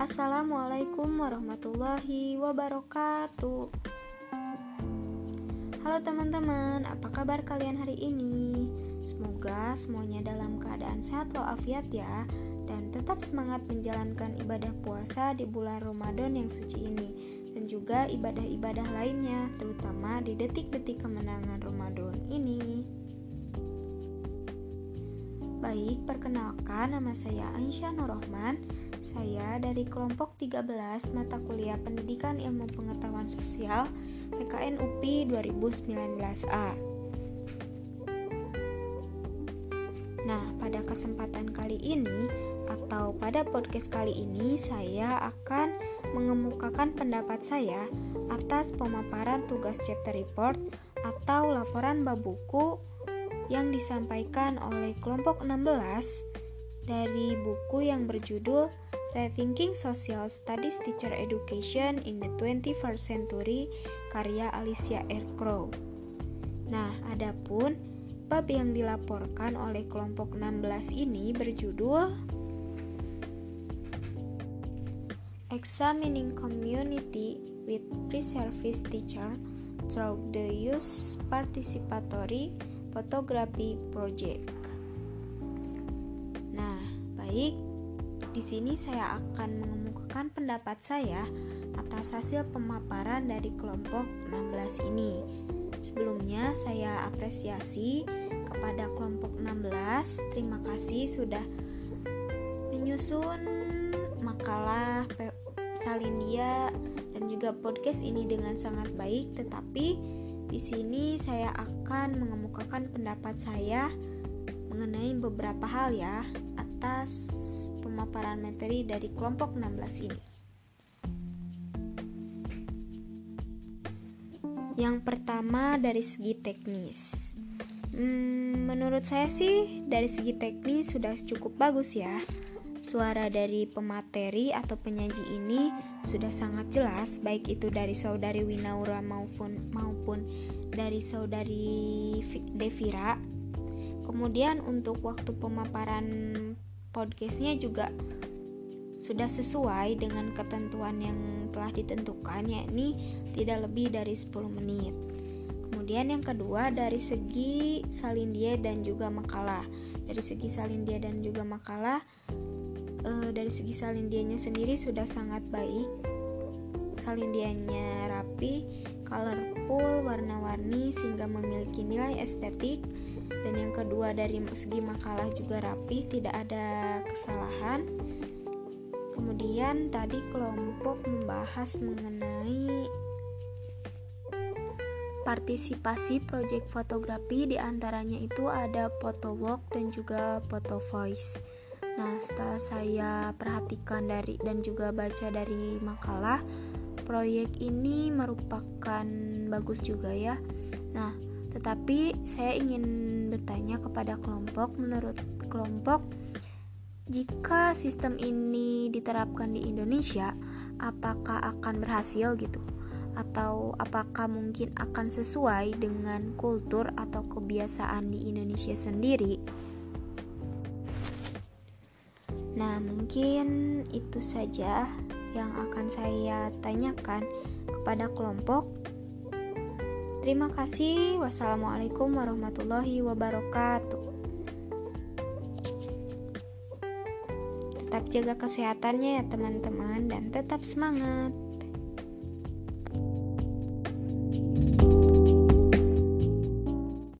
Assalamualaikum warahmatullahi wabarakatuh. Halo teman-teman, apa kabar kalian hari ini? Semoga semuanya dalam keadaan sehat walafiat ya dan tetap semangat menjalankan ibadah puasa di bulan Ramadan yang suci ini dan juga ibadah-ibadah lainnya, terutama di detik-detik kemenangan Ramadan ini. Baik, perkenalkan nama saya Aisyah Nurrohman. Saya dari kelompok 13 mata kuliah Pendidikan Ilmu Pengetahuan Sosial PKN UPI 2019A. Nah, pada kesempatan kali ini atau pada podcast kali ini saya akan mengemukakan pendapat saya atas pemaparan tugas chapter report atau laporan bab buku yang disampaikan oleh kelompok 16 dari buku yang berjudul Rethinking Social Studies Teacher Education in the 21st Century karya Alicia R. Crow. Nah, adapun bab yang dilaporkan oleh kelompok 16 ini berjudul Examining Community with Pre-Service Teacher through the Use Participatory Photography Project. Nah, baik. Di sini saya akan mengemukakan pendapat saya atas hasil pemaparan dari kelompok 16 ini. Sebelumnya saya apresiasi kepada kelompok 16. Terima kasih sudah menyusun makalah Salindia dan juga podcast ini dengan sangat baik, tetapi di sini saya akan mengemukakan pendapat saya mengenai beberapa hal ya atas pemaparan materi dari kelompok 16 ini. Yang pertama dari segi teknis. Hmm, menurut saya sih dari segi teknis sudah cukup bagus ya Suara dari pemateri atau penyaji ini sudah sangat jelas, baik itu dari saudari Winaura maupun maupun dari saudari Devira. Kemudian untuk waktu pemaparan podcastnya juga sudah sesuai dengan ketentuan yang telah ditentukan yakni tidak lebih dari 10 menit. Kemudian yang kedua dari segi salindie dan juga makalah. Dari segi salindie dan juga makalah e, dari segi salindianya sendiri sudah sangat baik salindianya rapi colorful warna-warni sehingga memiliki nilai estetik dan yang kedua dari segi makalah juga rapi tidak ada kesalahan kemudian tadi kelompok membahas mengenai partisipasi proyek fotografi di antaranya itu ada photo walk dan juga photo voice Nah, setelah saya perhatikan dari dan juga baca dari makalah, proyek ini merupakan bagus juga ya. Nah, tetapi saya ingin bertanya kepada kelompok, menurut kelompok, jika sistem ini diterapkan di Indonesia, apakah akan berhasil gitu? Atau apakah mungkin akan sesuai dengan kultur atau kebiasaan di Indonesia sendiri? Nah, mungkin itu saja yang akan saya tanyakan kepada kelompok. Terima kasih. Wassalamualaikum warahmatullahi wabarakatuh. Tetap jaga kesehatannya ya, teman-teman, dan tetap semangat.